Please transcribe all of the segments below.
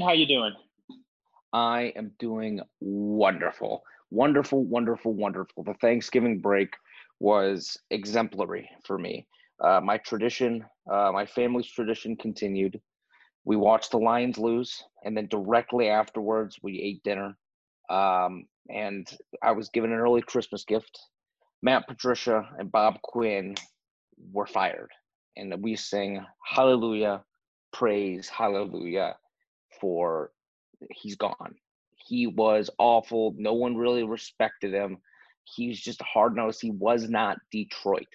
How you doing? I am doing wonderful. Wonderful, wonderful, wonderful. The Thanksgiving break was exemplary for me. Uh, my tradition, uh, my family's tradition continued. We watched the Lions lose, and then directly afterwards, we ate dinner. Um, and I was given an early Christmas gift. Matt Patricia and Bob Quinn were fired, and we sing Hallelujah, praise, Hallelujah for he's gone. He was awful. No one really respected him. He's just a hard nosed. He was not Detroit.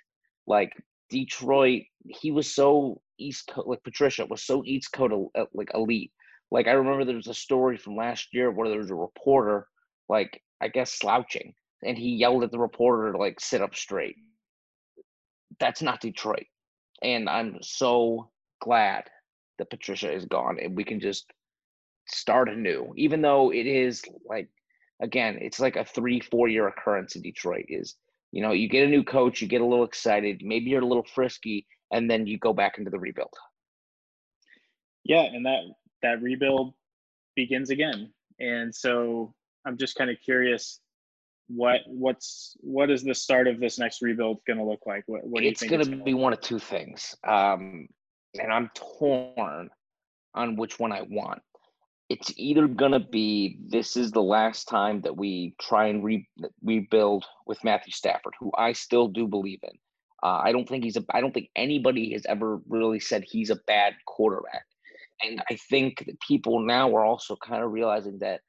Like Detroit, he was so East Coast. Like Patricia was so East Coast like elite. Like I remember there was a story from last year where there was a reporter, like I guess slouching, and he yelled at the reporter to like sit up straight. That's not Detroit, and I'm so glad that Patricia is gone and we can just start anew, even though it is like, again, it's like a three, four year occurrence in Detroit. Is you know, you get a new coach, you get a little excited, maybe you're a little frisky, and then you go back into the rebuild. Yeah, and that that rebuild begins again. And so I'm just kind of curious what what's what is the start of this next rebuild going to look like? What, what do you think? it's going to be one of two things, um, and I'm torn on which one I want it's either gonna be this is the last time that we try and re- rebuild with Matthew Stafford, who I still do believe in. Uh, I don't think he's a. I don't think anybody has ever really said he's a bad quarterback, and I think that people now are also kind of realizing that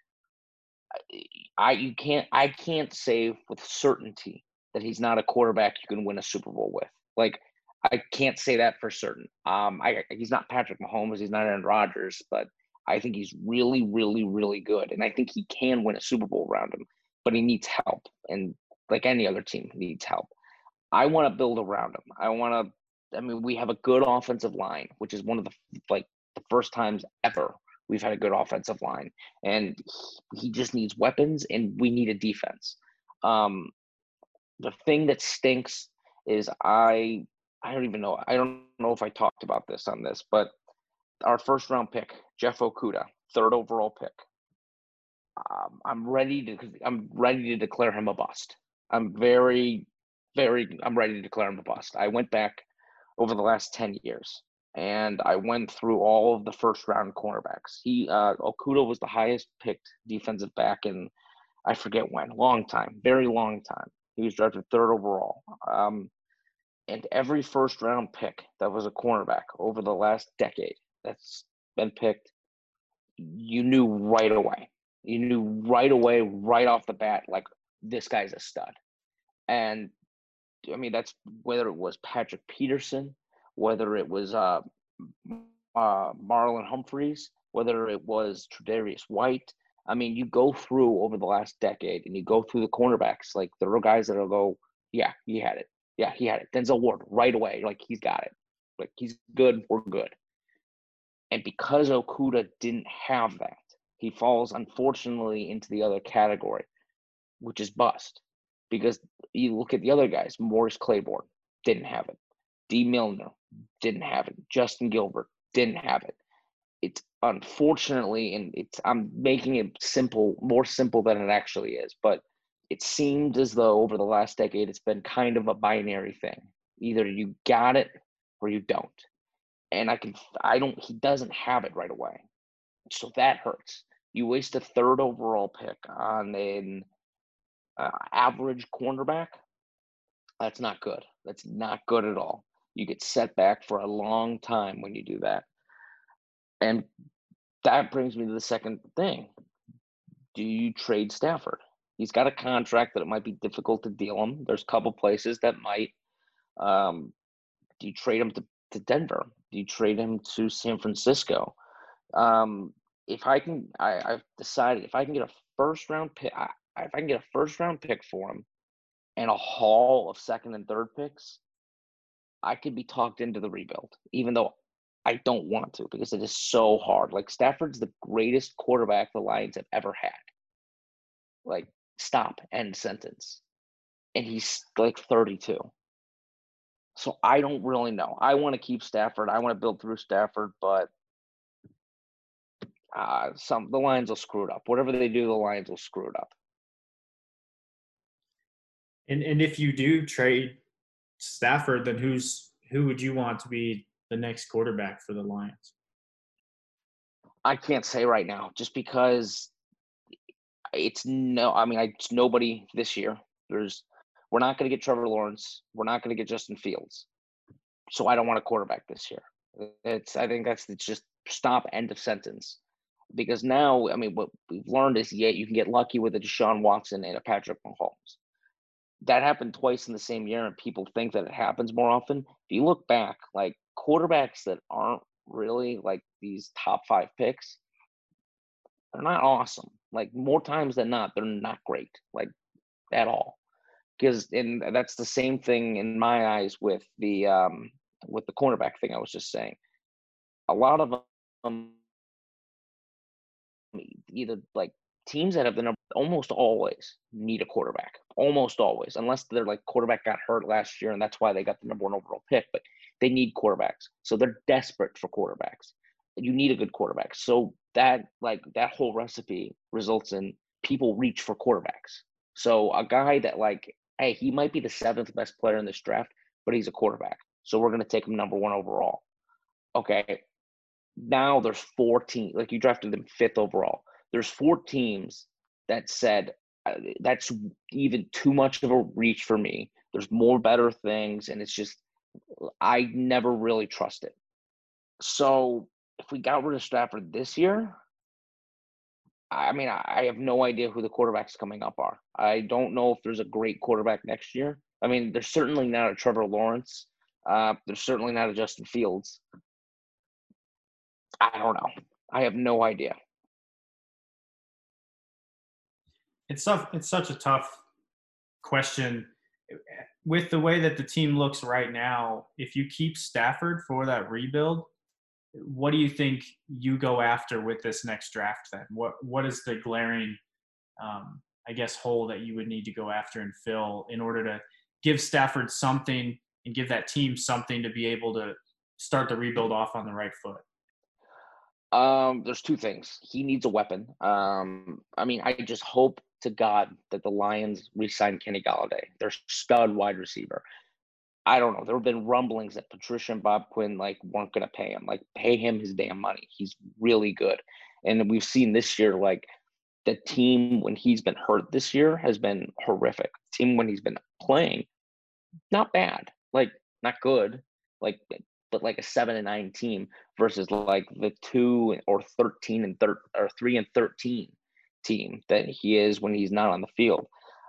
I you can't I can't say with certainty that he's not a quarterback you can win a Super Bowl with. Like I can't say that for certain. Um, I he's not Patrick Mahomes, he's not Aaron Rodgers, but I think he's really, really, really good. And I think he can win a Super Bowl around him, but he needs help. And like any other team, needs help. I want to build around him. I want to, I mean, we have a good offensive line, which is one of the, like, the first times ever we've had a good offensive line. And he just needs weapons, and we need a defense. Um, the thing that stinks is I, I don't even know. I don't know if I talked about this on this, but our first round pick, Jeff Okudah, third overall pick. Um, I'm ready to I'm ready to declare him a bust. I'm very, very I'm ready to declare him a bust. I went back over the last 10 years and I went through all of the first round cornerbacks. He uh, Okudah was the highest picked defensive back in I forget when, long time, very long time. He was drafted third overall. Um, and every first round pick that was a cornerback over the last decade that's been picked, you knew right away. You knew right away, right off the bat, like this guy's a stud. And I mean, that's whether it was Patrick Peterson, whether it was uh, uh, Marlon Humphreys, whether it was Tre'Davious White. I mean, you go through over the last decade and you go through the cornerbacks. Like there are guys that'll go, yeah, he had it. Yeah, he had it. Denzel Ward right away. Like he's got it. Like he's good. We're good. And because Okudah didn't have that, he falls unfortunately into the other category, which is bust. Because you look at the other guys, Morris Claiborne didn't have it. Dee Milliner didn't have it. Justin Gilbert didn't have it. It's unfortunately, and it's I'm making it simple, more simple than it actually is, but it seemed as though over the last decade it's been kind of a binary thing. Either you got it or you don't and I can I don't he doesn't have it right away. So that hurts. You waste a third overall pick on an uh, average cornerback. That's not good. That's not good at all. You get set back for a long time when you do that. And that brings me to the second thing. Do you trade Stafford? He's got a contract that it might be difficult to deal him. There's a couple places that might. Um, do you trade him to, to Denver? You trade him to San Francisco? Um, if I can, I, I've decided if I can get a first round pick, I, if I can get a first round pick for him and a haul of second and third picks, I could be talked into the rebuild, even though I don't want to because it is so hard. Like Stafford's the greatest quarterback the Lions have ever had. Like, stop, end sentence. And he's like 32. So I don't really know. I want to keep Stafford. I want to build through Stafford, but uh, some the Lions will screw it up. Whatever they do, the Lions will screw it up. And and if you do trade Stafford, then who's who would you want to be the next quarterback for the Lions? I can't say right now, just because it's no. I mean, I, it's nobody this year. There's we're not going to get Trevor Lawrence. We're not going to get Justin Fields. So I don't want a quarterback this year. It's I think that's it's just stop end of sentence. Because now, I mean, what we've learned is yeah, you can get lucky with a Deshaun Watson and a Patrick Mahomes. That happened twice in the same year, and people think that it happens more often. If you look back, like quarterbacks that aren't really like these top five picks, they're not awesome. Like more times than not, they're not great, like at all. Because and that's the same thing in my eyes with the um with the cornerback thing I was just saying. A lot of them either like teams that have the number almost always need a quarterback. Almost always, unless their like quarterback got hurt last year and that's why they got the number one overall pick. But they need quarterbacks. So they're desperate for quarterbacks. You need a good quarterback. So that like that whole recipe results in people reach for quarterbacks. So a guy that like, hey, he might be the seventh best player in this draft, but he's a quarterback. So we're gonna take him number one overall. Okay. Now there's four teams, like you drafted them fifth overall. There's four teams that said uh, that's even too much of a reach for me. There's more better things, and it's just I never really trusted. So if we got rid of Stafford this year, I mean, I have no idea who the quarterbacks coming up are. I don't know if there's a great quarterback next year. I mean, there's certainly not a Trevor Lawrence. Uh, there's certainly not a Justin Fields. I don't know. I have no idea. It's tough. It's such a tough question with the way that the team looks right now, if you keep Stafford for that rebuild, what do you think you go after with this next draft? Then, what what is the glaring, um, I guess, hole that you would need to go after and fill in order to give Stafford something and give that team something to be able to start the rebuild off on the right foot? Um, there's two things. He needs a weapon. Um, I mean, I just hope to God that the Lions re-sign Kenny Golladay, their stud wide receiver. I don't know. There have been rumblings that Patricia and Bob Quinn like weren't going to pay him. Like pay him his damn money. He's really good, and we've seen this year like the team when he's been hurt this year has been horrific. The team when he's been playing, not bad. Like not good. Like but like a seven and nine team versus like the two or thirteen and thir- or three and thirteen team that he is when he's not on the field.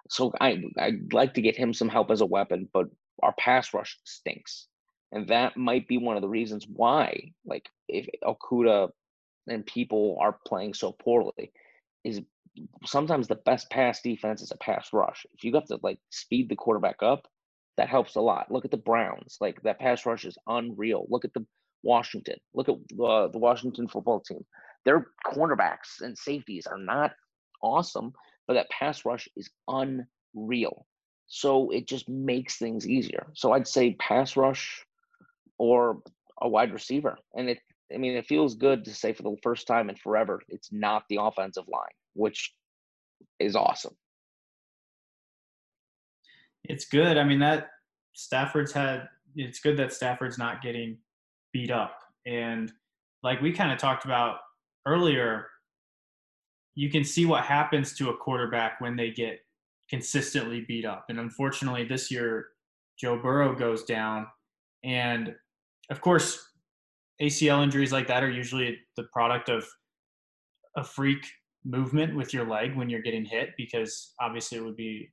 So I I'd like to get him some help as a weapon, but our pass rush stinks. And that might be one of the reasons why, like, if Okudah and people are playing so poorly, is sometimes the best pass defense is a pass rush. If you have to like speed the quarterback up, that helps a lot. Look at the Browns; like that pass rush is unreal. Look at the Washington. Look at uh, the Washington football team. Their cornerbacks and safeties are not awesome, but that pass rush is unreal. So it just makes things easier. So I'd say pass rush or a wide receiver. And it, I mean, it feels good to say for the first time in forever, it's not the offensive line, which is awesome. It's good. I mean, that Stafford's had, it's good that Stafford's not getting beat up. And like we kind of talked about earlier, you can see what happens to a quarterback when they get consistently beat up. And unfortunately, this year, Joe Burrow goes down. And of course, ACL injuries like that are usually the product of a freak movement with your leg when you're getting hit because obviously it would be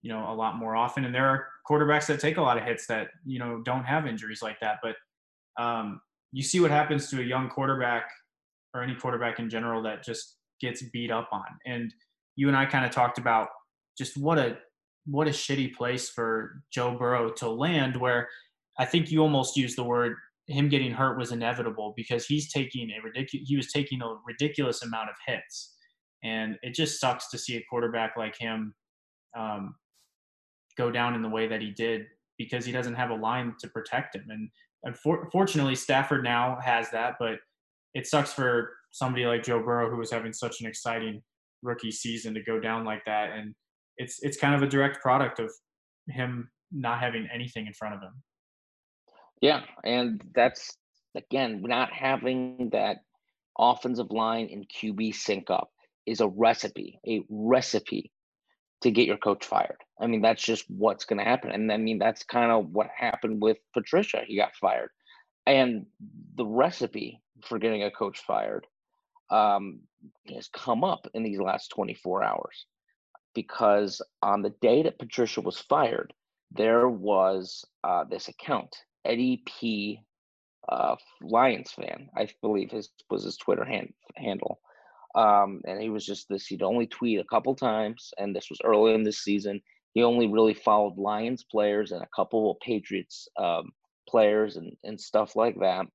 you know a lot more often and there are quarterbacks that take a lot of hits that you know don't have injuries like that but um, you see what happens to a young quarterback or any quarterback in general that just gets beat up on. And you and I kind of talked about just what a what a shitty place for Joe Burrow to land where I think you almost used the word him getting hurt was inevitable because he's taking a ridiculous he was taking a ridiculous amount of hits. And it just sucks to see a quarterback like him um, go down in the way that he did because he doesn't have a line to protect him. And unfortunately, Stafford now has that, but it sucks for somebody like Joe Burrow who was having such an exciting rookie season to go down like that and it's it's kind of a direct product of him not having anything in front of him. Yeah, and that's again not having that offensive line and QB sync up is a recipe, a recipe to get your coach fired. I mean, that's just what's going to happen. And I mean, that's kind of what happened with Patricia. He got fired. And the recipe for getting a coach fired um, has come up in these last 24 hours because on the day that Patricia was fired, there was uh, this account, Eddie P. Uh, Lions fan, I believe his was his Twitter hand, handle. Um, and he was just this, he'd only tweet a couple times, and this was early in this season. He only really followed Lions players and a couple of Patriots um, players and, and stuff like that.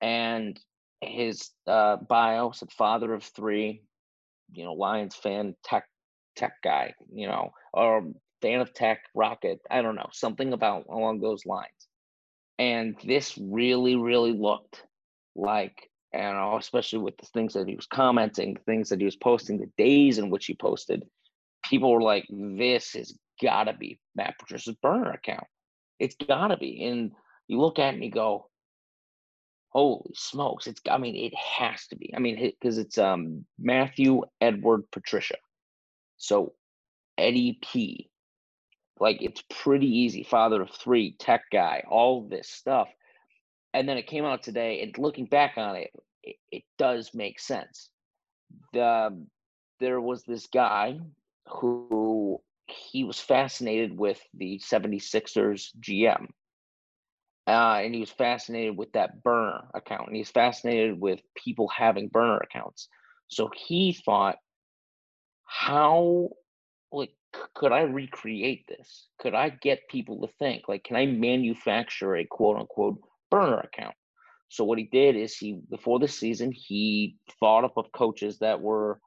And his uh, bio said father of three, you know, Lions fan, tech tech guy, you know, or fan of tech, rocket, I don't know, something about along those lines. And this really, really looked like, know, especially with the things that he was commenting, things that he was posting, the days in which he posted, people were like, this has got to be Matt Patricia's burner account. It's got to be. And you look at it and you go, holy smokes it's i mean it has to be i mean because it's um matthew edward patricia so eddie p. Like it's pretty easy. Father of three tech guy all this stuff. And then it came out today and looking back on it it, it does make sense. The there was this guy who he was fascinated with the 76ers gm uh, and he was fascinated with that burner account and he's fascinated with people having burner accounts. So he thought how like could i recreate this? Could i get people to think like can i manufacture a quote unquote burner account? So what he did is he before the season he thought up of coaches that were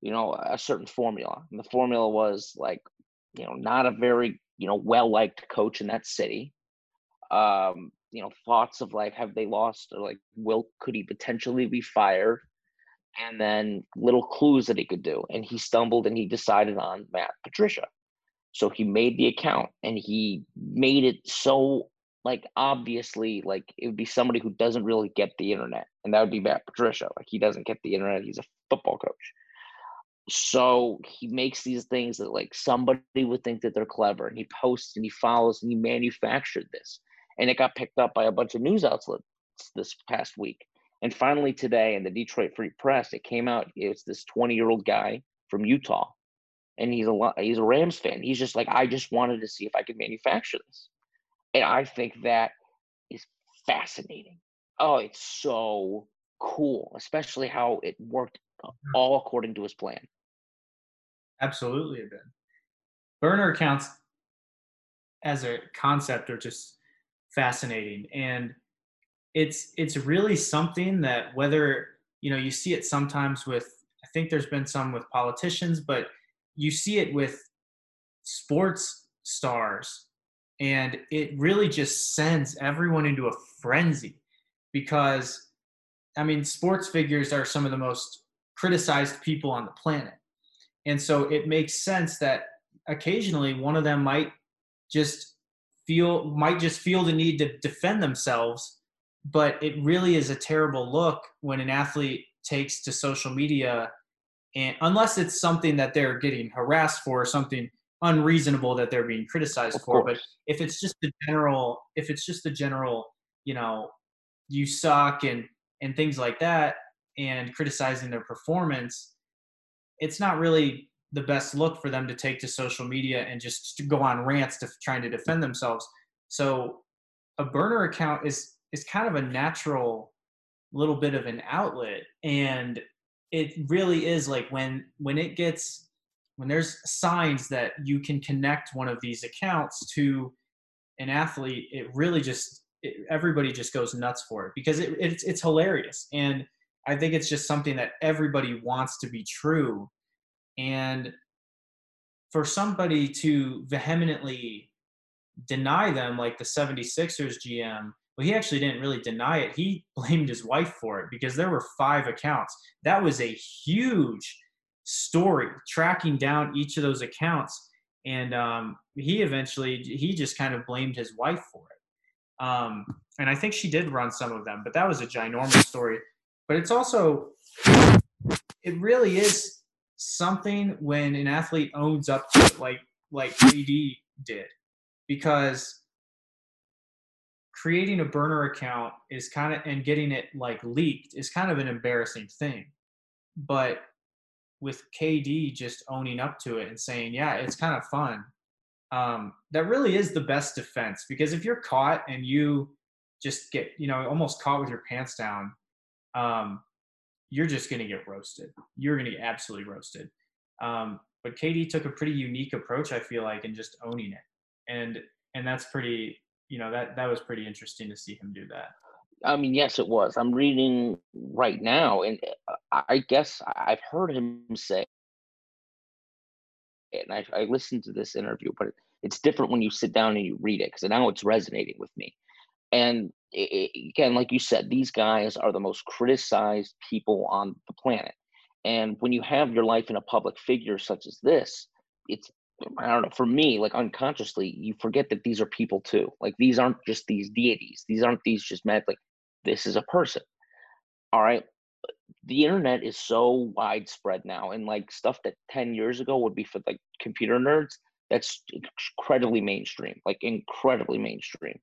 you know a certain formula and the formula was like you know not a very you know well liked coach in that city. Um, you know, thoughts of like, have they lost or like, will could he potentially be fired? And then little clues that he could do. And he stumbled and he decided on Matt Patricia. So he made the account and he made it so like obviously like it would be somebody who doesn't really get the internet. And that would be Matt Patricia. Like he doesn't get the internet. He's a football coach. So he makes these things that like somebody would think that they're clever and he posts and he follows and he manufactured this and it got picked up by a bunch of news outlets this past week. And finally, today in the Detroit Free Press, it came out. It's this 20 year old guy from Utah, and he's a he's a Rams fan. He's just like, I just wanted to see if I could manufacture this, and I think that is fascinating. Oh, it's so cool, especially how it worked all according to his plan. Absolutely, it did. Burner accounts as a concept are just fascinating and it's it's really something that whether you know you see it sometimes with i think there's been some with politicians but you see it with sports stars. And it really just sends everyone into a frenzy because i mean sports figures are some of the most criticized people on the planet. And so it makes sense that occasionally one of them might just feel might just feel the need to defend themselves but it really is a terrible look when an athlete takes to social media and unless it's something that they're getting harassed for or something unreasonable that they're being criticized for but if it's just the general if it's just the general you know you suck and and things like that and criticizing their performance it's not really the best look for them to take to social media and just go on rants to trying to defend themselves. So a burner account is is kind of a natural little bit of an outlet and it really is like when when it gets when there's signs that you can connect one of these accounts to an athlete it really just it, everybody just goes nuts for it because it, it's it's hilarious and i think it's just something that everybody wants to be true and for somebody to vehemently deny them, like the 76ers GM, Well, he actually didn't really deny it. He blamed his wife for it because there were five accounts. That was a huge story tracking down each of those accounts. And um, he eventually, he just kind of blamed his wife for it. Um, and I think she did run some of them, but that was a ginormous story. But it's also, it really is something when an athlete owns up to it, like like KD did, because creating a burner account is kind of and getting it like leaked is kind of an embarrassing thing. But with KD just owning up to it and saying, "Yeah, it's kind of fun," um, that really is the best defense. Because if you're caught and you just get, you know, almost caught with your pants down, um, you're just going to get roasted. You're going to get absolutely roasted. Um, but KD took a pretty unique approach, I feel like, in just owning it, and and that's pretty you know that that was pretty interesting to see him do that. I mean, yes, it was. I'm reading right now, and uh, I guess I've heard him say, and I, I listened to this interview, but it's different when you sit down and you read it because now it's resonating with me. And it, again, like you said, these guys are the most criticized people on the planet. And when you have your life in a public figure such as this, it's I don't know, for me, like unconsciously, you forget that these are people too. Like these aren't just these deities. These aren't these just mad. Like this is a person. All right. The internet is so widespread now, and like stuff that 10 years ago would be for like computer nerds, that's incredibly mainstream, like incredibly mainstream.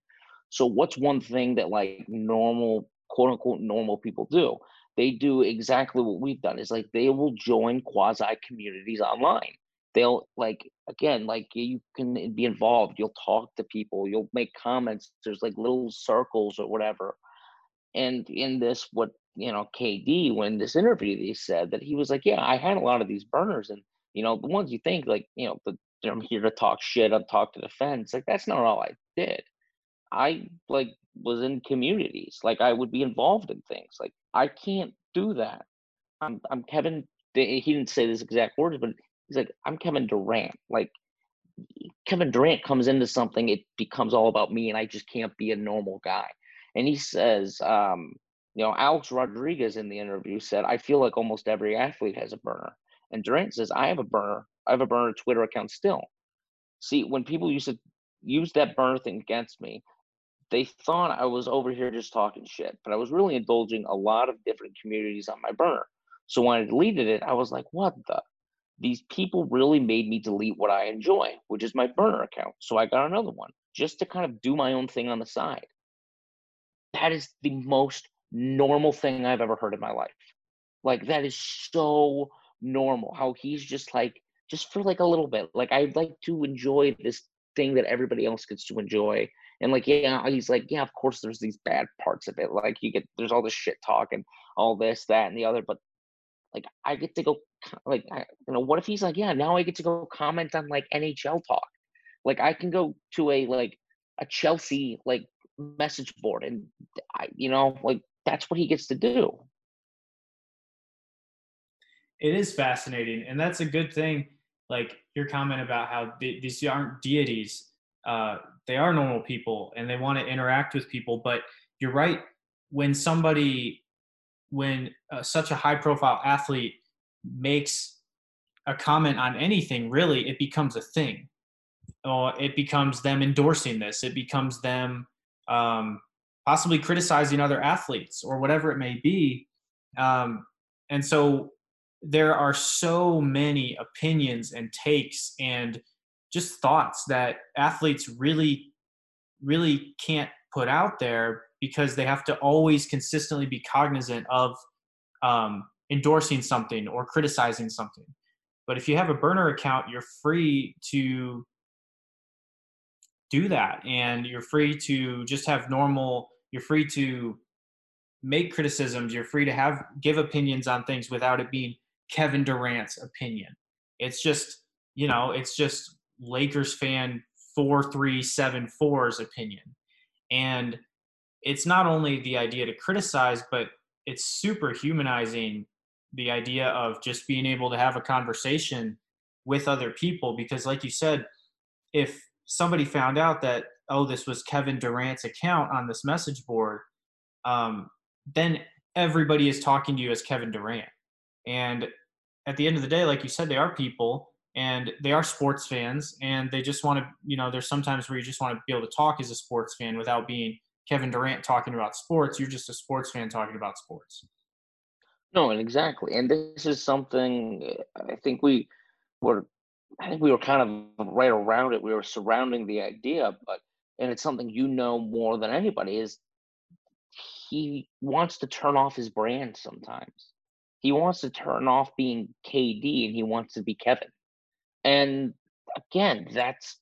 So, what's one thing that like normal, quote unquote, normal people do? They do exactly what we've done is like they will join quasi communities online they'll like again like you can be involved you'll talk to people you'll make comments there's like little circles or whatever. And in this what you know kd when this interview he said that he was like yeah i had a lot of these burners and you know the ones you think like you know the, i'm here to talk shit i'm talk to the it's like that's not all i did. I like was in communities like i would be involved in things like i can't do that. I'm, I'm kevin he didn't say this exact words but He's like, I'm Kevin Durant. Like Kevin Durant comes into something, it becomes all about me, and I just can't be a normal guy. And he says, um, you know, Alex Rodriguez in the interview said, I feel like almost every athlete has a burner. And Durant says, I have a burner. I have a burner Twitter account still. See, when people used to use that burner thing against me, they thought I was over here just talking shit, but I was really indulging a lot of different communities on my burner. So when I deleted it, I was like, what the? These people really made me delete what I enjoy, which is my burner account. So I got another one just to kind of do my own thing on the side. That is the most normal thing I've ever heard in my life. Like, that is so normal how he's just like, just for like a little bit. Like, I'd like to enjoy this thing that everybody else gets to enjoy. And like, yeah, he's like, yeah, of course, there's these bad parts of it. Like, you get, there's all this shit talk and all this, that, and the other. But like I get to go like I, you know what if he's like yeah now I get to go comment on like NHL talk. Like I can go to a like a Chelsea like message board and I you know like that's what he gets to do. It is fascinating and that's a good thing like your comment about how these aren't deities uh, they are normal people and they want to interact with people but you're right when somebody when uh, such a high profile athlete makes a comment on anything, really, it becomes a thing. Or it becomes them endorsing this. It becomes them um, possibly criticizing other athletes or whatever it may be. Um, and so there are so many opinions and takes and just thoughts that athletes really, really can't put out there because they have to always consistently be cognizant of um, endorsing something or criticizing something. But if you have a burner account, you're free to do that and you're free to just have normal, you're free to make criticisms, you're free to have give opinions on things without it being Kevin Durant's opinion. It's just, you know, it's just Lakers fan 4374's opinion. And it's not only the idea to criticize, but it's super humanizing the idea of just being able to have a conversation with other people. Because, like you said, if somebody found out that oh, this was Kevin Durant's account on this message board, um, then everybody is talking to you as Kevin Durant. And at the end of the day, like you said, they are people and they are sports fans and they just want to, you know, there's sometimes where you just want to be able to talk as a sports fan without being Kevin Durant talking about sports. You're just a sports fan talking about sports. No, and exactly. And this is something I think we were I think we were kind of right around it. We were surrounding the idea, but and it's something you know more than anybody is he wants to turn off his brand sometimes. He wants to turn off being KD and he wants to be Kevin. And again, that's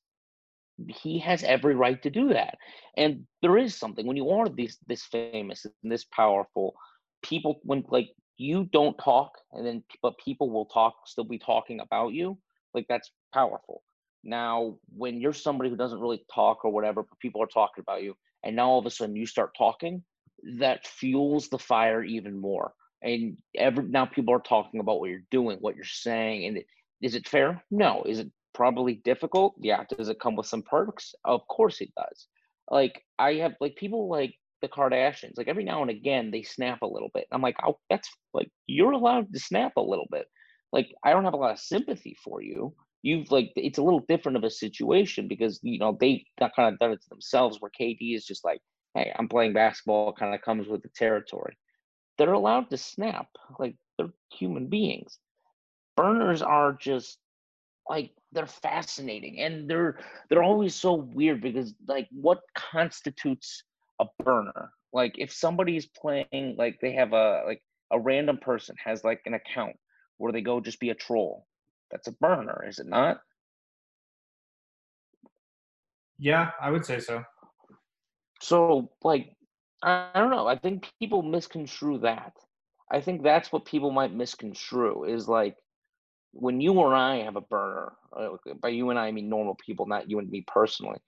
he has every right to do that. And there is something when you are this this famous and this powerful, people when like you don't talk and then but people will talk still be talking about you like that's powerful. Now when you're somebody who doesn't really talk or whatever but people are talking about you and now all of a sudden you start talking that fuels the fire even more. And every now people are talking about what you're doing what you're saying and is it fair? No. Is it probably difficult yeah does it come with some perks of course it does like i have like people like the Kardashians. Like every now and again, they snap a little bit. I'm like, oh, that's like you're allowed to snap a little bit. Like I don't have a lot of sympathy for you. You've like it's a little different of a situation because you know they kind of done it to themselves. Where KD is just like, hey, I'm playing basketball. Kind of comes with the territory. They're allowed to snap. Like they're human beings. Burners are just like they're fascinating and they're they're always so weird because like what constitutes a burner. Like if somebody's playing, like they have a like a random person has like an account where they go just be a troll. That's a burner, is it not? Yeah, I would say so. So like I don't know. I think people misconstrue that. I think that's what people might misconstrue is like when you or I have a burner. Uh, by you and I, I mean normal people, not you and me personally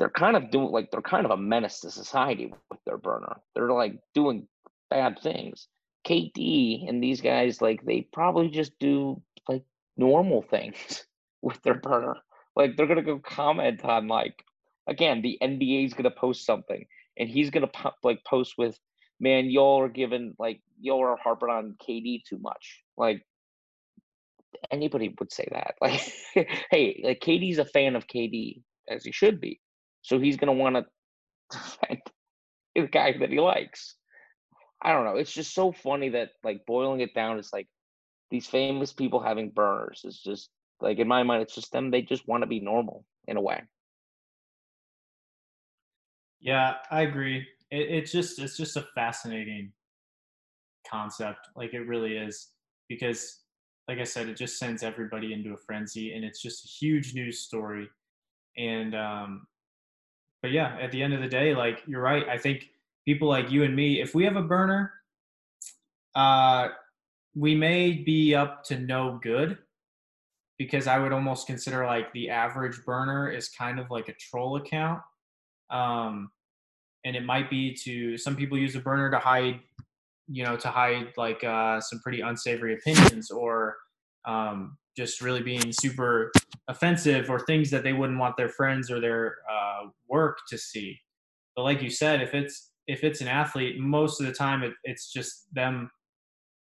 they're kind of doing like they're kind of a menace to society with their burner. They're like doing bad things. KD and these guys like they probably just do like normal things with their burner. Like they're gonna go comment on like again the NBA is gonna post something and he's gonna like post with man y'all are giving like y'all are harping on KD too much. Like anybody would say that. Like hey, like KD's a fan of KD as he should be. So he's to want to defend the guy that he likes. I don't know. It's just so funny that like boiling it down, it's like these famous people having burners It's just like in my mind, it's just them. They just want to be normal in a way. Yeah, I agree. It, it's just it's just a fascinating concept. Like it really is because, like I said, it just sends everybody into a frenzy, and it's just a huge news story. And um, but yeah, at the end of the day, like you're right. I think people like you and me, if we have a burner, uh, we may be up to no good because I would almost consider like the average burner is kind of like a troll account. Um, and it might be to some people use a burner to hide, you know, to hide like uh, some pretty unsavory opinions or um, just really being super offensive or things that they wouldn't want their friends or their uh, work to see. But like you said, if it's if it's an athlete, most of the time it, it's just them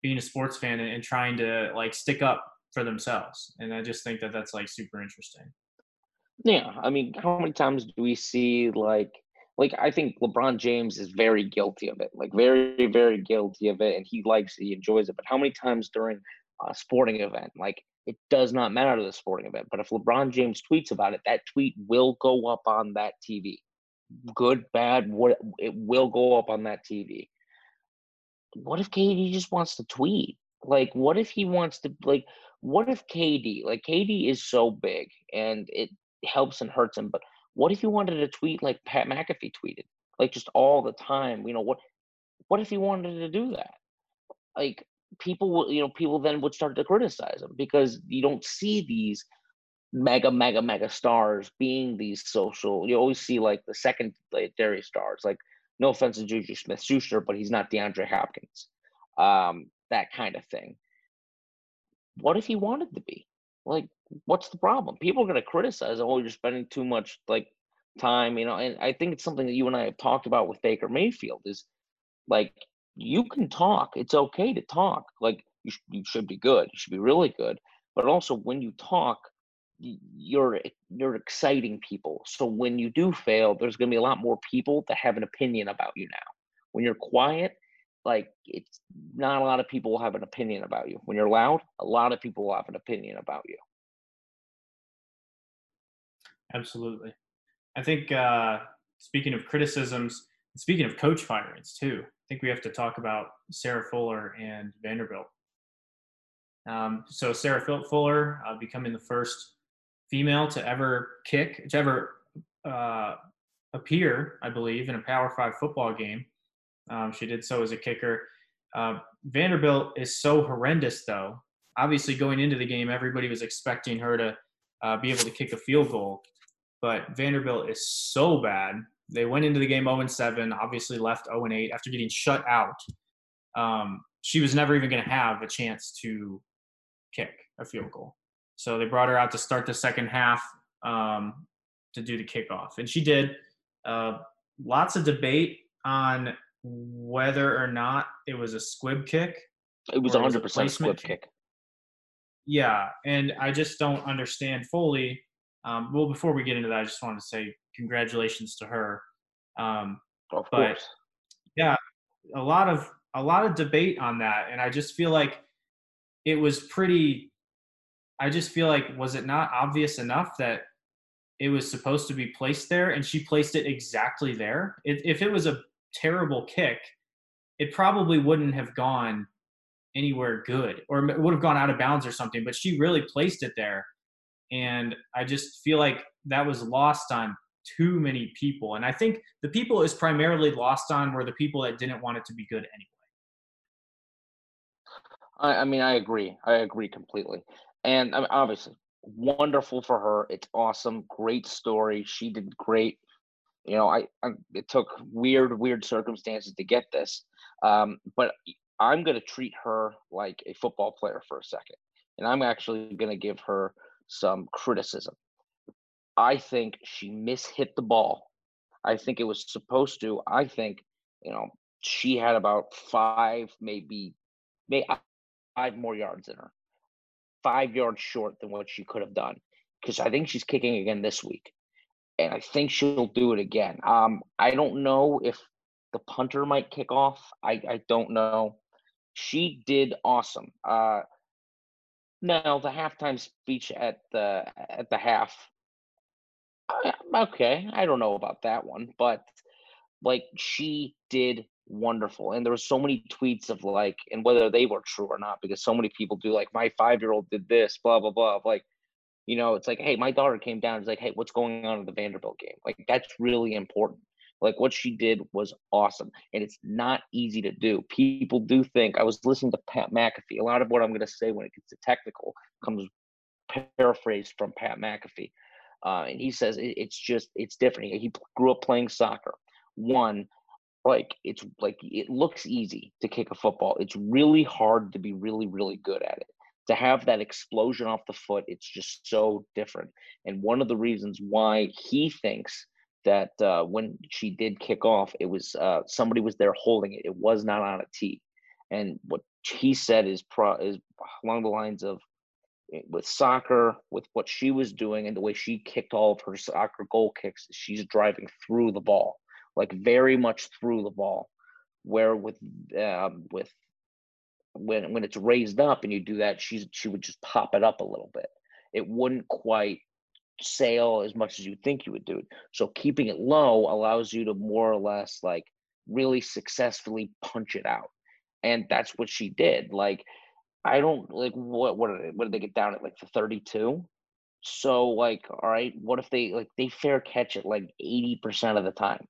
being a sports fan and, and trying to like stick up for themselves. And I just think that that's like super interesting. Yeah, I mean, how many times do we see like like I think LeBron James is very guilty of it, like very very guilty of it, and he likes he enjoys it. But how many times during a sporting event, like it does not matter the sporting event. But if LeBron James tweets about it, that tweet will go up on that TV. Good, bad, what it will go up on that TV. What if KD just wants to tweet? Like, what if he wants to like? What if KD like KD is so big and it helps and hurts him, but what if he wanted to tweet like Pat McAfee tweeted, like just all the time? You know what? What if he wanted to do that? Like people will, you know, people then would start to criticize him because you don't see these mega, mega, mega stars being these social. You always see like the second secondary stars, like no offense to Juju Smith Schuster, but he's not DeAndre Hopkins. Um, that kind of thing. What if he wanted to be? Like, what's the problem? People are gonna criticize, oh, you're spending too much like time, you know, and I think it's something that you and I have talked about with Baker Mayfield is like you can talk. It's okay to talk. Like you, sh- you should be good. You should be really good. But also when you talk, you're you're exciting people. So when you do fail, there's going to be a lot more people that have an opinion about you now. When you're quiet, like it's not a lot of people will have an opinion about you. When you're loud, a lot of people will have an opinion about you. Absolutely. I think uh, speaking of criticisms, speaking of coach firings too, I think we have to talk about Sarah Fuller and Vanderbilt. Um, so Sarah Fuller uh, becoming the first female to ever kick, to ever uh, appear, I believe, in a Power Five football game. Um, she did so as a kicker. Uh, Vanderbilt is so horrendous, though. Obviously, going into the game, everybody was expecting her to uh, be able to kick a field goal, but Vanderbilt is so bad. They went into the game 0 7, obviously left 0 8 after getting shut out. Um, she was never even going to have a chance to kick a field goal. So they brought her out to start the second half um, to do the kickoff, and she did. Uh, lots of debate on whether or not it was a squib kick. It was 100% a squib kick. kick. Yeah, and I just don't understand fully. Um, well, before we get into that, I just wanted to say congratulations to her. Um, of but, course. Yeah, a lot of a lot of debate on that, and I just feel like it was pretty. I just feel like was it not obvious enough that it was supposed to be placed there, and she placed it exactly there. If, if it was a terrible kick, it probably wouldn't have gone anywhere good or would have gone out of bounds or something. But she really placed it there. And I just feel like that was lost on too many people. And I think the people is primarily lost on were the people that didn't want it to be good anyway. I, I mean, I agree. I agree completely. And I mean, obviously, wonderful for her. It's awesome. Great story. She did great you know, I, I it took weird, weird circumstances to get this, um, but I'm going to treat her like a football player for a second, and I'm actually going to give her some criticism. I think she mishit the ball. I think it was supposed to. I think, you know, she had about five, maybe, maybe five more yards in her, five yards short than what she could have done. Because I think she's kicking again this week and I think she'll do it again. Um, I don't know if the punter might kick off. I, I don't know. She did awesome. Uh, now the halftime speech at the at the half. Okay, I don't know about that one, but like she did wonderful, and there were so many tweets of like, and whether they were true or not, because so many people do like my five year old did this, blah blah blah. Like you know, it's like, hey, my daughter came down. It's like, hey, what's going on in the Vanderbilt game? Like, that's really important. Like, what she did was awesome. And it's not easy to do. People do think, I was listening to Pat McAfee. A lot of what I'm going to say when it gets to technical comes paraphrased from Pat McAfee. Uh, and he says it, it's just, it's different. He grew up playing soccer. One, like, it's like, it looks easy to kick a football. It's really hard to be really, really good at it to have that explosion off the foot, it's just so different. And one of the reasons why he thinks that uh, when she did kick off, it was uh, somebody was there holding it. It was not on a tee. And what he said is pro- is along the lines of eh, with soccer, with what she was doing and the way she kicked all of her soccer goal kicks, she's driving through the ball, like very much through the ball. Where with um, with when when it's raised up and you do that, she's she would just pop it up a little bit. It wouldn't quite sail oh, as much as you think you would do it. So keeping it low allows you to more or less like really successfully punch it out. And that's what she did. Like I don't like what what did they, what did they get down at like the 32? So like all right, what if they like they fair catch it like 80% of the time.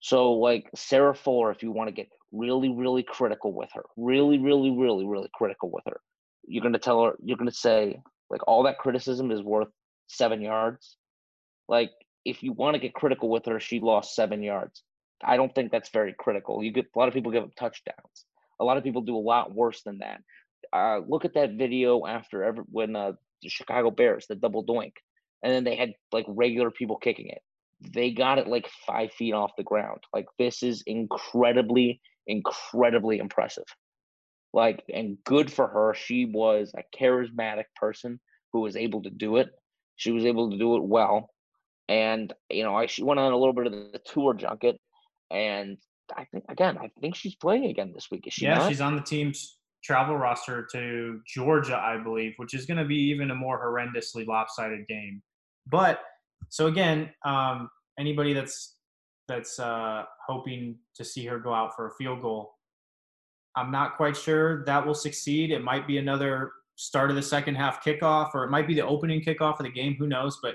So like Sarah Fuller if you want to get really, really critical with her. Really, really, really, really critical with her. You're going to tell her, you're going to say, like, all that criticism is worth seven yards. Like, if you want to get critical with her, she lost seven yards. I don't think that's very critical. You get a lot of people give up touchdowns. A lot of people do a lot worse than that. Uh, look at that video after ever when uh, the Chicago Bears the double doink, and then they had like regular people kicking it. they got it like five feet off the ground. Like this is incredibly, incredibly impressive. Like, and good for her. She was a charismatic person who was able to do it. She was able to do it well. And, you know, I, she went on a little bit of the tour junket. And I think, again, I think she's playing again this week. Is she yeah, not? she's on the team's travel roster to Georgia, I believe, which is going to be even a more horrendously lopsided game. But so again, um, anybody that's that's uh, hoping to see her go out for a field goal, I'm not quite sure that will succeed. It might be another start of the second half kickoff, or it might be the opening kickoff of the game. Who knows? But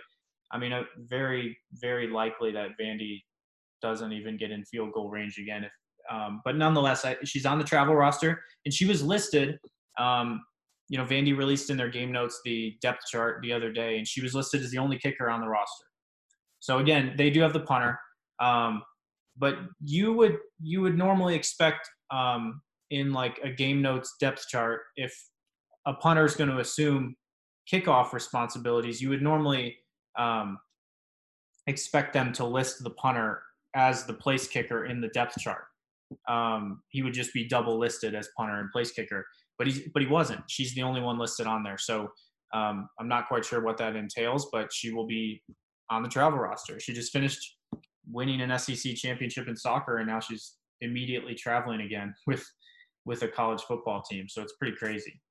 I mean, very very likely that Vandy doesn't even get in field goal range again. If um, but nonetheless, I, she's on the travel roster, and she was listed. Um, you know, Vandy released in their game notes the depth chart the other day, and she was listed as the only kicker on the roster. So again, they do have the punter, um, but you would you would normally expect um, in like a game notes depth chart if a punter is going to assume kickoff responsibilities, you would normally um, expect them to list the punter as the place kicker in the depth chart. Um, he would just be double listed as punter and place kicker, but he's but he wasn't. She's the only one listed on there, so um, I'm not quite sure what that entails, but she will be on the travel roster. She just finished winning an SEC championship in soccer, and now she's immediately traveling again with with a college football team. So it's pretty crazy.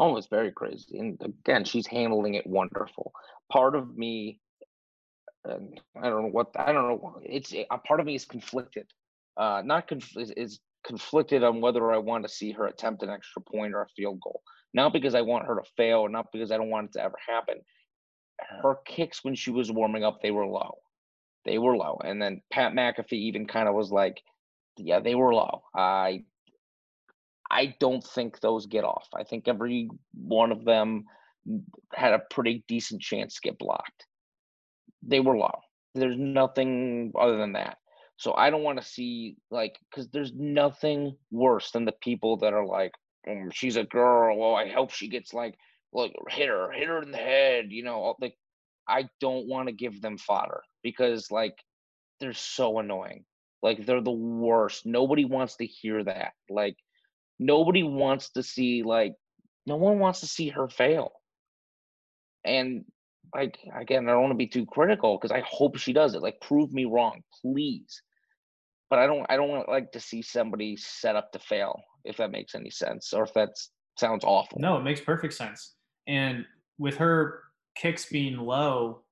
It's very crazy. And again, she's handling it wonderful. Part of me, and I don't know what I don't know. It's a part of me is conflicted. Uh, not conf- is, is conflicted on whether I want to see her attempt an extra point or a field goal. Not because I want her to fail, not because I don't want it to ever happen. Her kicks when she was warming up, they were low. They were low. And then Pat McAfee even kind of was like, yeah, they were low. I I don't think those get off. I think every one of them had a pretty decent chance to get blocked. They were low. There's nothing other than that. So I don't want to see like because there's nothing worse than the people that are like, mm, she's a girl. Well, I hope she gets like, look, hit her, hit her in the head. You know, like I don't want to give them fodder because like they're so annoying. Like they're the worst. Nobody wants to hear that. Like nobody wants to see like no one wants to see her fail. And like again, I don't want to be too critical because I hope she does it. Like prove me wrong, please. But I don't I don't want like to see somebody set up to fail, if that makes any sense, or if that sounds awful. No, it makes perfect sense. And with her kicks being low,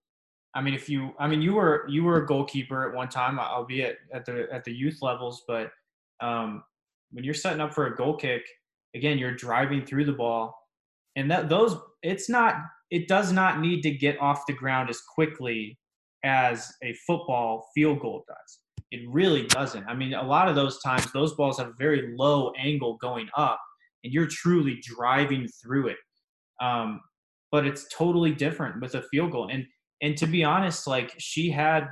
I mean, if you, I mean, you were you were a goalkeeper at one time, albeit at the at the youth levels, but um, when you're setting up for a goal kick, again, you're driving through the ball, and that those it's not it does not need to get off the ground as quickly as a football field goal does. It really doesn't. I mean, a lot of those times, those balls have a very low angle going up, and you're truly driving through it. Um, but it's totally different with a field goal. And and to be honest like she had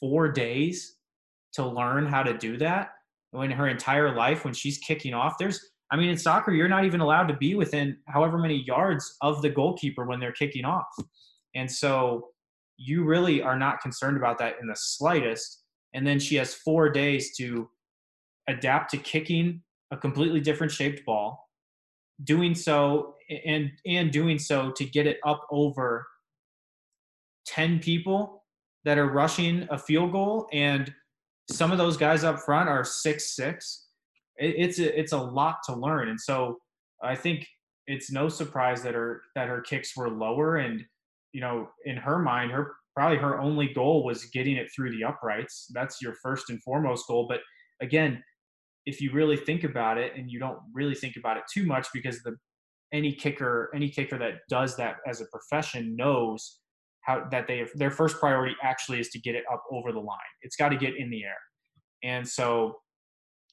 four days to learn how to do that in her entire life when she's kicking off there's i mean in soccer you're not even allowed to be within however many yards of the goalkeeper when they're kicking off. And so you really are not concerned about that in the slightest. And then she has four days to adapt to kicking a completely different shaped ball doing so and and doing so to get it up over 10 people that are rushing a field goal and some of those guys up front are six six. It's a, it's a lot to learn. And so i think it's no surprise that her that her kicks were lower. And you know in her mind her probably her only goal was getting it through the uprights. That's your first and foremost goal. But again if you really think about it and you don't really think about it too much because the any kicker any kicker that does that as a profession knows how that they their first priority actually is to get it up over the line. It's got to get in the air, and so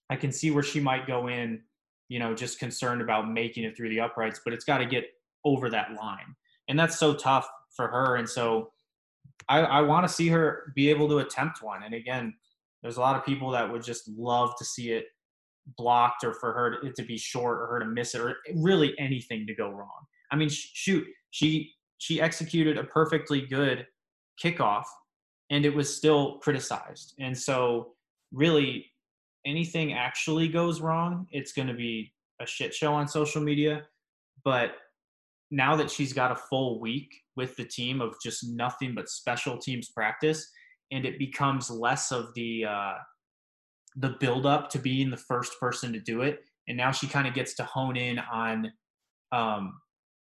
I can see where she might go in, you know, just concerned about making it through the uprights, but it's got to get over that line, and that's so tough for her. And so I, I want to see her be able to attempt one. And again, there's a lot of people that would just love to see it blocked or for her to, to be short or her to miss it or really anything to go wrong. I mean, sh- shoot, she she executed a perfectly good kickoff and it was still criticized. And so really anything actually goes wrong, it's going to be a shit show on social media. But now that she's got a full week with the team of just nothing but special teams practice, and it becomes less of the uh, the build up to being the first person to do it, and now she kind of gets to hone in on um,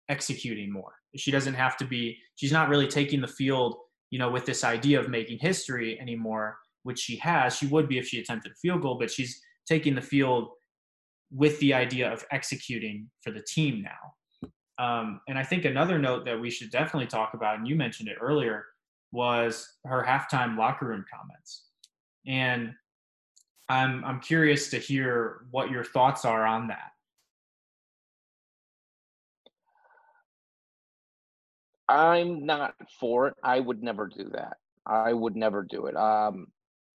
executing more. She doesn't have to be. She's not really taking the field, you know, with this idea of making history anymore, which she has. She would be if she attempted a field goal, but she's taking the field with the idea of executing for the team now. Um, and I think another note that we should definitely talk about, and you mentioned it earlier, was her halftime locker room comments. And I'm I'm curious to hear what your thoughts are on that. I'm not for it. I would never do that. I would never do it. Um,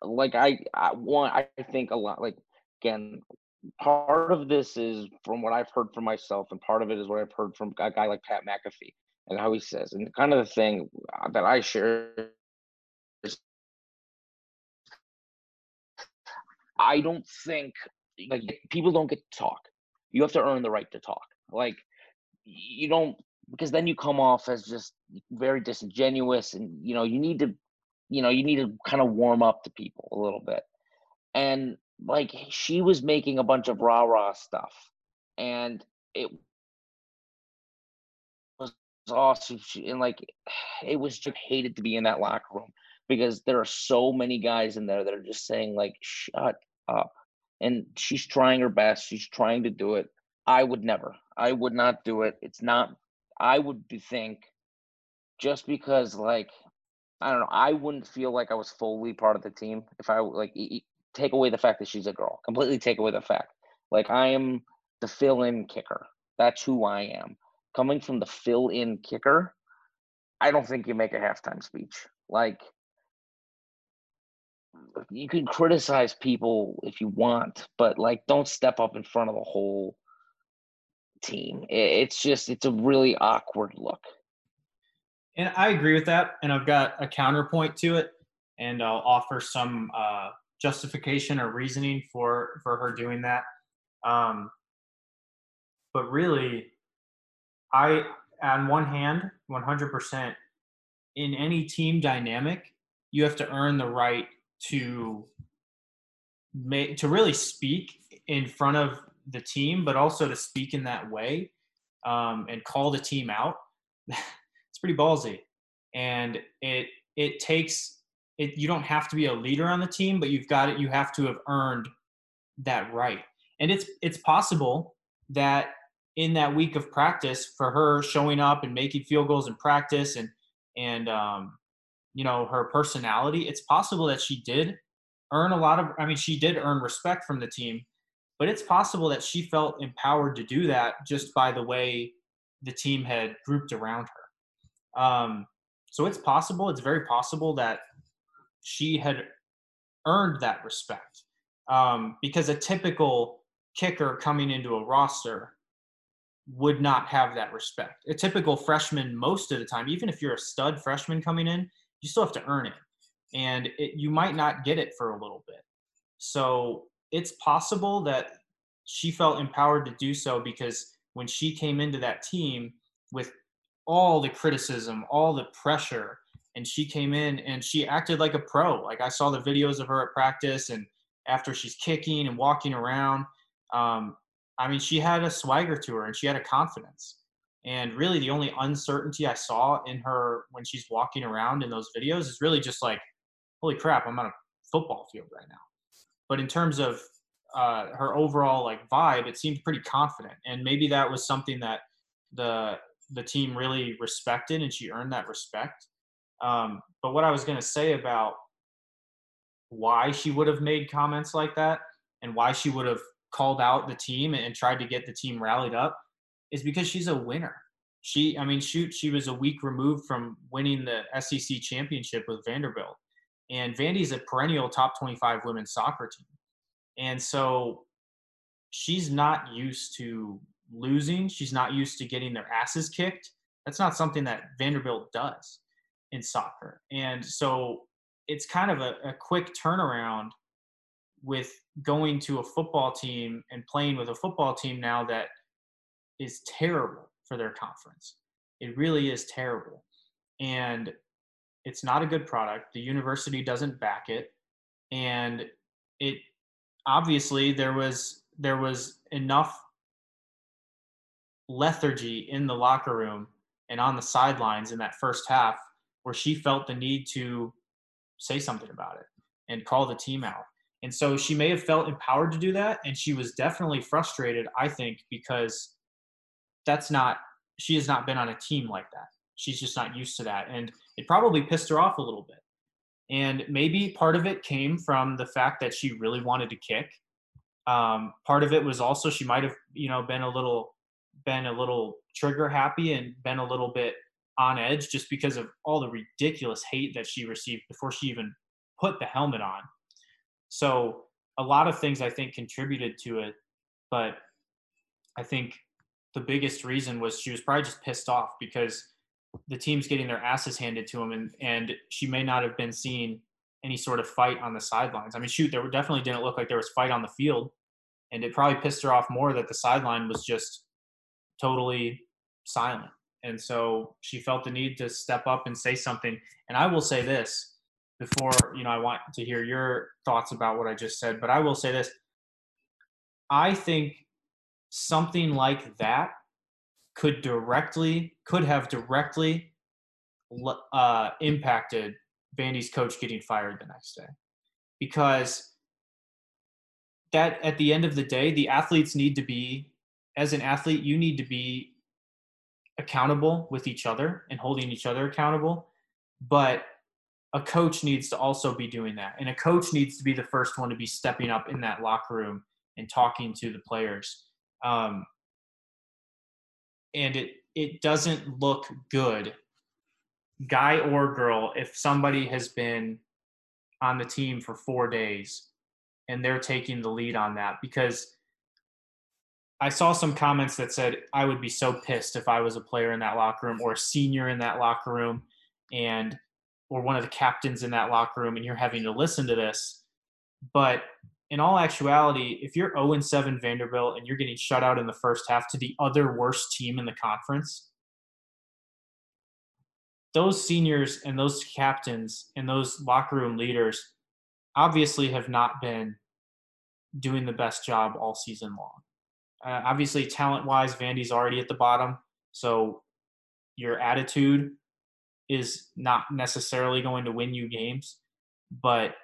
like I, I want. I think a lot. Like again, part of this is from what I've heard from myself, and part of it is what I've heard from a guy like Pat McAfee and how he says, and kind of the thing that I share is, I don't think like people don't get to talk. You have to earn the right to talk. Like you don't because then you come off as just very disingenuous, and you know you need to, you know, you need to kind of warm up to people a little bit, and like she was making a bunch of rah rah stuff, and it was awesome. She, and like it was just hated to be in that locker room because there are so many guys in there that are just saying like shut up. And she's trying her best. She's trying to do it. I would never. I would not do it. It's not i would think just because like i don't know i wouldn't feel like i was fully part of the team if i like take away the fact that she's a girl. Completely take away the fact. Like I am the fill-in kicker. That's who I am. Coming from the fill-in kicker, I don't think you make a halftime speech. Like you can criticize people if you want, but like don't step up in front of the whole team. It's just it's a really awkward look. And I agree with that. And I've got a counterpoint to it, and I'll offer some uh, justification or reasoning for for her doing that. Um, but really, I on one hand, 100% in any team dynamic, you have to earn the right to make to really speak in front of the team, but also to speak in that way um, and call the team out. it's pretty ballsy, and it it takes it, you don't have to be a leader on the team, but you've got it. You have to have earned that right. And it's it's possible that in that week of practice, for her showing up and making field goals in practice and and um, you know her personality, it's possible that she did earn a lot of. I mean, she did earn respect from the team, but it's possible that she felt empowered to do that just by the way the team had grouped around her. Um, so it's possible. It's very possible that she had earned that respect um, because a typical kicker coming into a roster would not have that respect. A typical freshman, most of the time, even if you're a stud freshman coming in, you still have to earn it, and it, you might not get it for a little bit. So it's possible that she felt empowered to do so because when she came into that team with all the criticism, all the pressure, and she came in and she acted like a pro. Like I saw the videos of her at practice and after she's kicking and walking around. Um, I mean, she had a swagger to her and she had a confidence. And really, the only uncertainty I saw in her when she's walking around in those videos is really just like, holy crap, I'm on a football field right now. But in terms of uh, her overall like vibe, it seemed pretty confident. And maybe that was something that the the team really respected, and she earned that respect. Um, but what I was going to say about why she would have made comments like that and why she would have called out the team and tried to get the team rallied up is because she's a winner. She, I mean, shoot, she was a week removed from winning the SEC championship with Vanderbilt. And Vandy's a perennial top 25 women's soccer team. And so she's not used to losing. She's not used to getting their asses kicked That's not something that Vanderbilt does in soccer. And so it's kind of a, a quick turnaround with going to a football team and playing with a football team now that is terrible for their conference. It really is terrible. And it's not a good product. The university doesn't back it. And it obviously there was there was enough lethargy in the locker room and on the sidelines in that first half where she felt the need to say something about it and call the team out. And so she may have felt empowered to do that. And she was definitely frustrated, I think, because that's not, she has not been on a team like that. She's just not used to that. And it probably pissed her off a little bit. And maybe part of it came from the fact that she really wanted to kick. Um, part of it was also she might have, you know, been a little, been a little trigger happy and been a little bit on edge just because of all the ridiculous hate that she received before she even put the helmet on. So a lot of things I think contributed to it, but I think the biggest reason was she was probably just pissed off because the team's getting their asses handed to them and and she may not have been seeing any sort of fight on the sidelines. I mean, shoot, there definitely didn't look like there was fight on the field, and it probably pissed her off more that the sideline was just totally silent. And so she felt the need to step up and say something. And I will say this before, you know, I want to hear your thoughts about what I just said, but I will say this. I think something like that could directly, could have directly uh, impacted Vandy's coach getting fired the next day. Because that at the end of the day, the athletes need to be, as an athlete, you need to be accountable with each other and holding each other accountable. But a coach needs to also be doing that. And a coach needs to be the first one to be stepping up in that locker room and talking to the players. Um, and it it doesn't look good, guy or girl, if somebody has been on the team for four days and they're taking the lead on that because I saw some comments that said I would be so pissed if I was a player in that locker room or a senior in that locker room and or one of the captains in that locker room and you're having to listen to this. But in all actuality, if you're 0 7 Vanderbilt and you're getting shut out in the first half to the other worst team in the conference, those seniors and those captains and those locker room leaders obviously have not been doing the best job all season long. Uh, obviously, talent wise, Vandy's already at the bottom. So your attitude is not necessarily going to win you games, but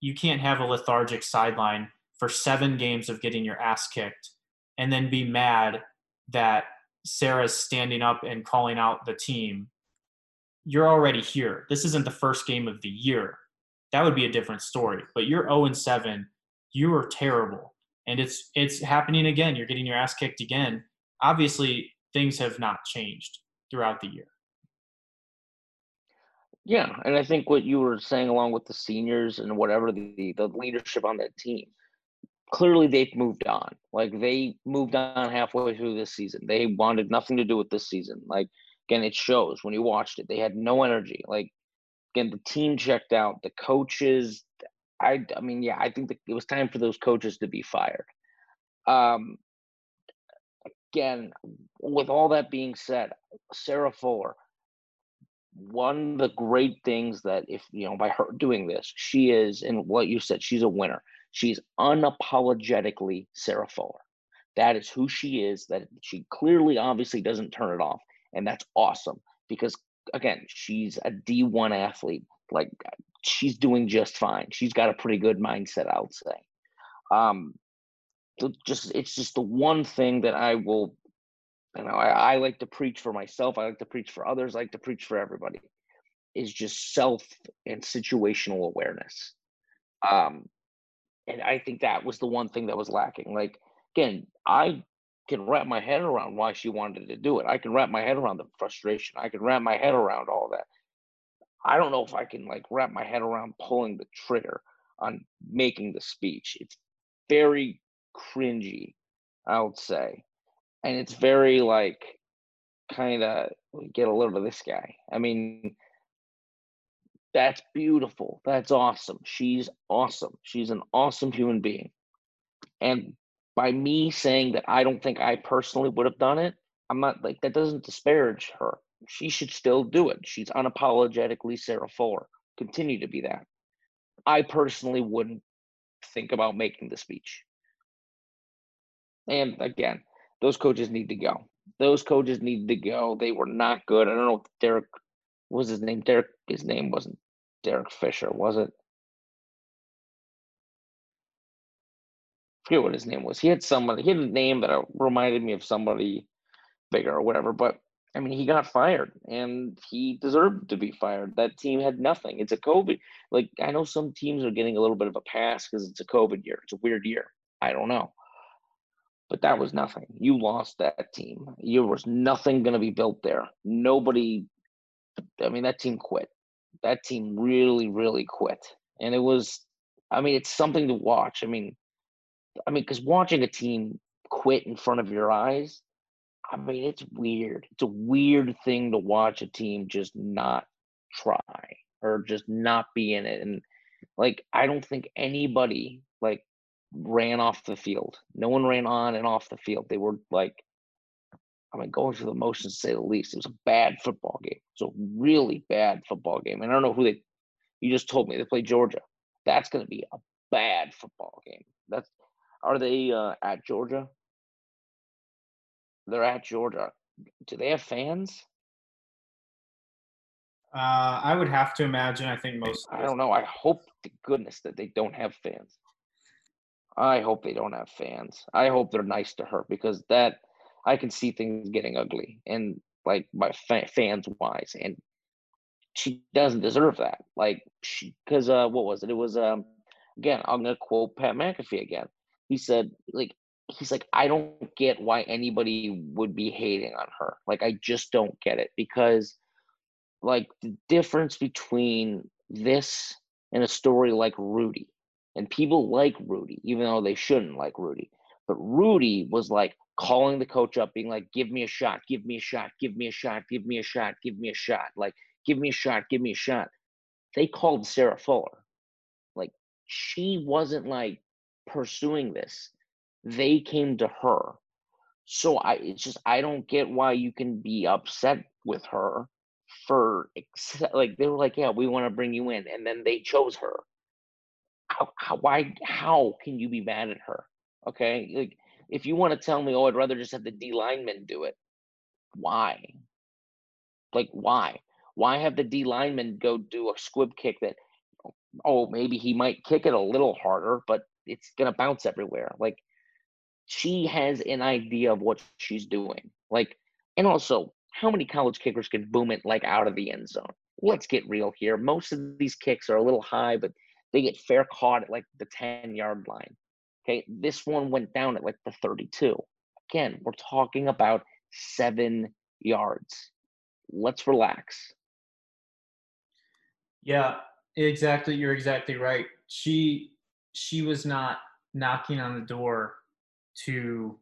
you can't have a lethargic sideline for seven games of getting your ass kicked and then be mad that Sarah's standing up and calling out the team. You're already here. This isn't the first game of the year. That would be a different story. But you're 0 7. You are terrible and it's it's happening again. You're getting your ass kicked again. Obviously, things have not changed throughout the year. Yeah, and I think what you were saying, along with the seniors and whatever the the leadership on that team, clearly they've moved on. Like they moved on halfway through this season. They wanted nothing to do with this season. Like again, it shows when you watched it. They had no energy. Like again, the team checked out. The coaches, I, I mean, yeah, I think that it was time for those coaches to be fired. Um, again, with all that being said, Sarah Fuller, one of the great things that if you know by her doing this, she is, and what you said, she's a winner. She's unapologetically Sarah Fuller. That is who she is. That she clearly, obviously, doesn't turn it off, and that's awesome because again, she's a D1 athlete. Like she's doing just fine. She's got a pretty good mindset, I would say. Um, just it's just the one thing that I will, you know, I, I like to preach for myself. I like to preach for others. I like to preach for everybody. Is just self and situational awareness. Um, and I think that was the one thing that was lacking. Like again, I can wrap my head around why she wanted to do it. I can wrap my head around the frustration. I can wrap my head around all that. I don't know if I can like wrap my head around pulling the trigger on making the speech. It's very cringy, I would say. And it's very like kind of get a load of this guy. I mean, that's beautiful. That's awesome. She's awesome. She's an awesome human being. And by me saying that I don't think I personally would have done it, I'm not like that doesn't disparage her. She should still do it. She's unapologetically Sarah Fuller. Continue to be that. I personally wouldn't think about making the speech. And again, those coaches need to go. Those coaches need to go. They were not good. I don't know if Derek was his name. Derek, his name wasn't Derek Fisher, was it? I forget what his name was. He had somebody. He had a name that uh, reminded me of somebody bigger or whatever. But I mean, he got fired, and he deserved to be fired. That team had nothing. It's a COVID. Like I know some teams are getting a little bit of a pass because it's a COVID year. It's a weird year. I don't know but that was nothing. You lost that team. There was nothing going to be built there. Nobody, I mean, that team quit. That team really, really quit. And it was, I mean, it's something to watch. I mean, I mean, because watching a team quit in front of your eyes, I mean, it's weird. It's a weird thing to watch a team just not try or just not be in it. And like, I don't think anybody, like, ran off the field. No one ran on and off the field. They were like, I mean, going through the motions to say the least. It was a bad football game. It was a really bad football game. And I don't know who they. You just told me they played Georgia. That's going to be a bad football game. That's. Are they uh, at Georgia? They're at Georgia. Do they have fans? Uh, I would have to imagine. I think most. I don't know. I hope to goodness that they don't have fans. I hope they don't have fans. I hope they're nice to her because that I can see things getting ugly and like my fa- fans wise, and she doesn't deserve that. Like she, because uh, what was it? It was um, again. I'm gonna quote Pat McAfee again. He said like he's like I don't get why anybody would be hating on her. Like I just don't get it because like the difference between this and a story like Rudy and people like Rudy, even though they shouldn't like Rudy. But Rudy was like calling the coach up, being like, give me a shot, give me a shot, give me a shot, give me a shot, give me a shot. Like, give me a shot, give me a shot. They called Sarah Fuller. Like, she wasn't like pursuing this. They came to her. So I it's just I don't get why you can be upset with her for like they were like, yeah, we want to bring you in, and then they chose her how, how why how can you be mad at her? Okay, like if you want to tell me, oh, I'd rather just have the D lineman do it. Why? Like why? Why have the D lineman go do a squib kick that? Oh, maybe he might kick it a little harder, but it's gonna bounce everywhere. Like she has an idea of what she's doing. Like, and also, how many college kickers can boom it like out of the end zone? Let's get real here. Most of these kicks are a little high, but they get fair caught at like the 10 yard line. Okay. This one went down at like the 32. Again, we're talking about seven yards. Let's relax. Yeah, exactly. You're exactly right. She she was not knocking on the door to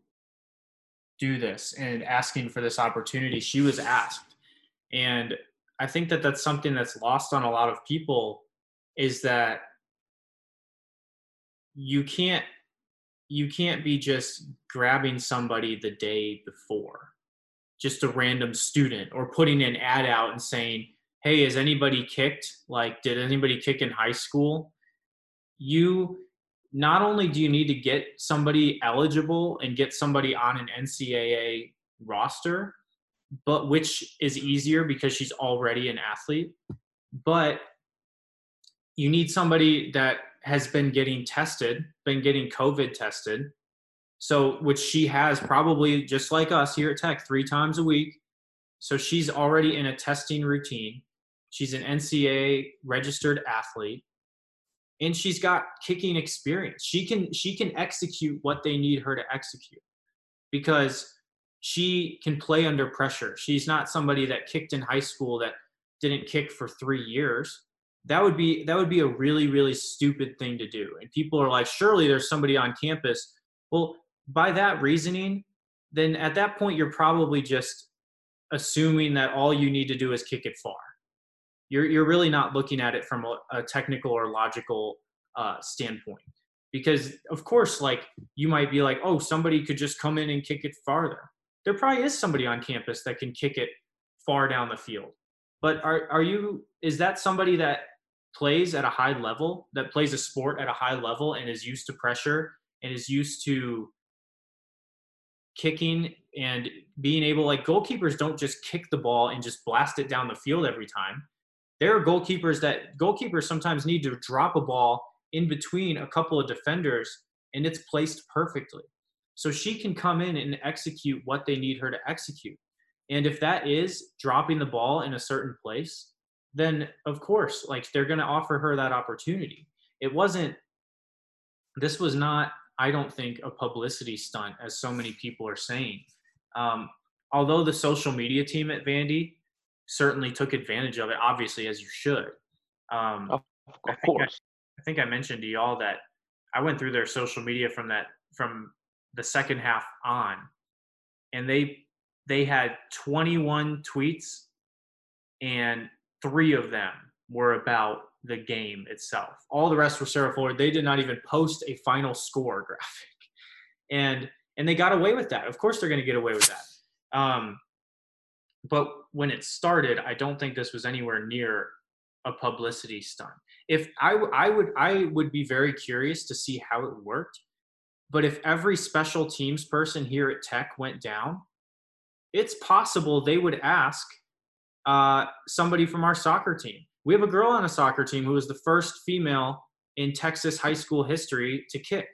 do this and asking for this opportunity. She was asked. And I think that that's something that's lost on a lot of people is that you can't you can't be just grabbing somebody the day before just a random student or putting an ad out and saying hey has anybody kicked? Like did anybody kick in high school? You not only do you need to get somebody eligible and get somebody on an ncaa roster but which is easier because she's already an athlete but you need somebody that has been getting tested, been getting COVID tested. So, which she has probably just like us here at Tech three times a week. So she's already in a testing routine. She's an NCAA registered athlete and she's got kicking experience. She can she can execute what they need her to execute because she can play under pressure. She's not somebody that kicked in high school that didn't kick for 3 years that would be that would be a really really stupid thing to do. And people are like surely there's somebody on campus. Well by that reasoning then at that point you're probably just assuming that all you need to do is kick it far. You're you're really not looking at it from a, a technical or logical uh, standpoint. Because of course like you might be like oh somebody could just come in and kick it farther. There probably is somebody on campus that can kick it far down the field. But are are you is that somebody that plays at a high level that plays a sport at a high level and is used to pressure and is used to kicking and being able like goalkeepers don't just kick the ball and just blast it down the field every time there are goalkeepers that goalkeepers sometimes need to drop a ball in between a couple of defenders and it's placed perfectly. So she can come in and execute what they need her to execute. And if that is dropping the ball in a certain place, then of course, like they're going to offer her that opportunity. It wasn't, this was not, I don't think, a publicity stunt, as so many people are saying. Um, although the social media team at Vandy certainly took advantage of it, obviously, as you should. Um, of, of course. I think I mentioned to y'all that I went through their social media from that from the second half on, and they they had 21 tweets, and three of them were about the game itself. All the rest were Sarah Fuller. They did not even post a final score graphic, and and they got away with that. Of course, they're going to get away with that. Um, but when it started, I don't think this was anywhere near a publicity stunt if I, I would I would be very curious to see how it worked. But if every special teams person here at Tech went down, it's possible they would ask uh, somebody from our soccer team. We have a girl on a soccer team who was the first female in Texas high school history to kick.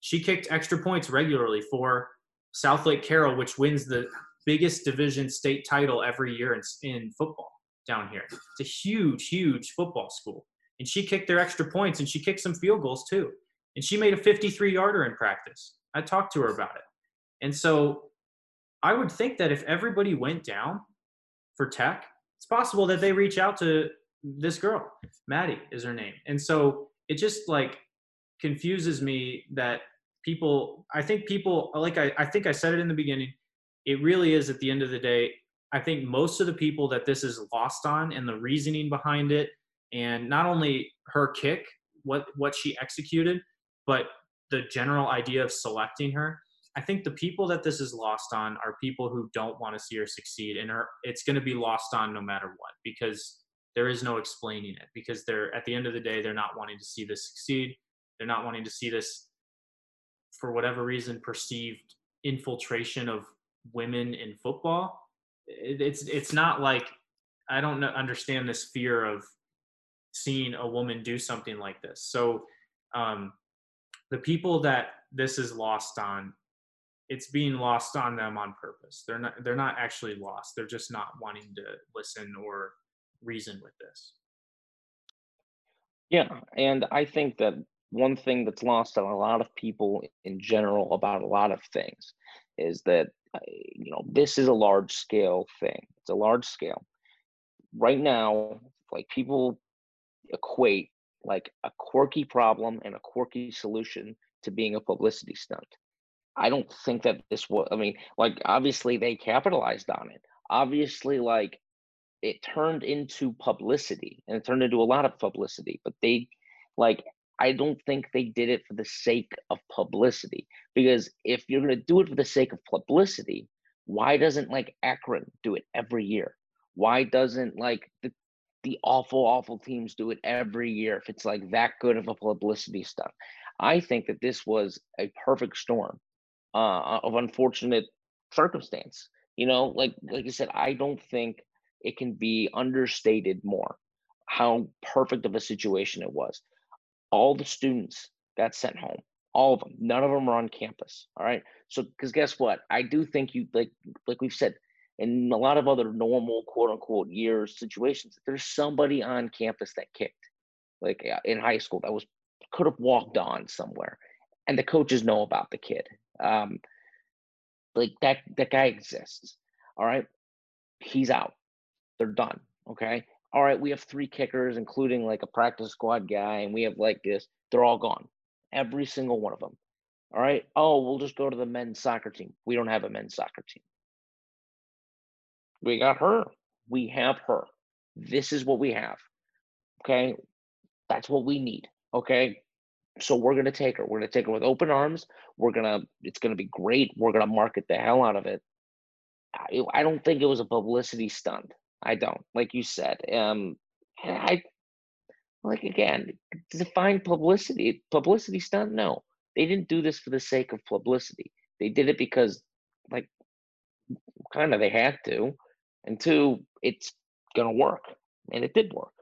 She kicked extra points regularly for Southlake Carroll, which wins the biggest division state title every year in, in football down here. It's a huge, huge football school and she kicked their extra points and she kicked some field goals too. And she made a 53 yarder in practice. I talked to her about it. And so I would think that if everybody went down for tech, it's possible that they reach out to this girl. Maddie is her name. And so it just like confuses me that people, I think people, like I, I think I said it in the beginning, it really is at the end of the day. I think most of the people that this is lost on and the reasoning behind it and not only her kick, what what she executed, but the general idea of selecting her. I think the people that this is lost on are people who don't want to see her succeed, and her it's going to be lost on no matter what because there is no explaining it. Because they're at the end of the day, they're not wanting to see this succeed. They're not wanting to see this, for whatever reason, perceived infiltration of women in football. It's it's not like I don't understand this fear of seeing a woman do something like this. So um, the people that this is lost on, it's being lost on them on purpose. They're not they're not actually lost. They're just not wanting to listen or reason with this. Yeah, and I think that one thing that's lost on a lot of people in general about a lot of things is that uh, you know this is a large scale thing. It's a large scale. Right now, like people equate like a quirky problem and a quirky solution to being a publicity stunt. I don't think that this was, I mean, like, obviously they capitalized on it. Obviously, like, it turned into publicity and it turned into a lot of publicity, but they, like, I don't think they did it for the sake of publicity. Because if you're going to do it for the sake of publicity, why doesn't like Akron do it every year? Why doesn't like the the awful, awful teams do it every year if it's like that good of a publicity stunt. I think that this was a perfect storm uh, of unfortunate circumstance. You know, like like I said, I don't think it can be understated more how perfect of a situation it was. All the students got sent home, all of them. None of them are on campus. All right. So, because guess what? I do think you like like we've said, in a lot of other normal quote unquote years situations there's somebody on campus that kicked like in high school that was could have walked on somewhere and the coaches know about the kid um like that that guy exists all right he's out they're done okay all right we have three kickers including like a practice squad guy and we have like this they're all gone every single one of them all right oh we'll just go to the men's soccer team we don't have a men's soccer team we got her. We have her. This is what we have. Okay. That's what we need. Okay. So we're gonna take her. We're gonna take her with open arms. We're gonna. It's gonna be great. We're gonna market the hell out of it. I, I don't think it was a publicity stunt. I don't. Like you said. Um. I like again define publicity. Publicity stunt. No, they didn't do this for the sake of publicity. They did it because, like, kind of they had to, and two, it's gonna work, and it did work.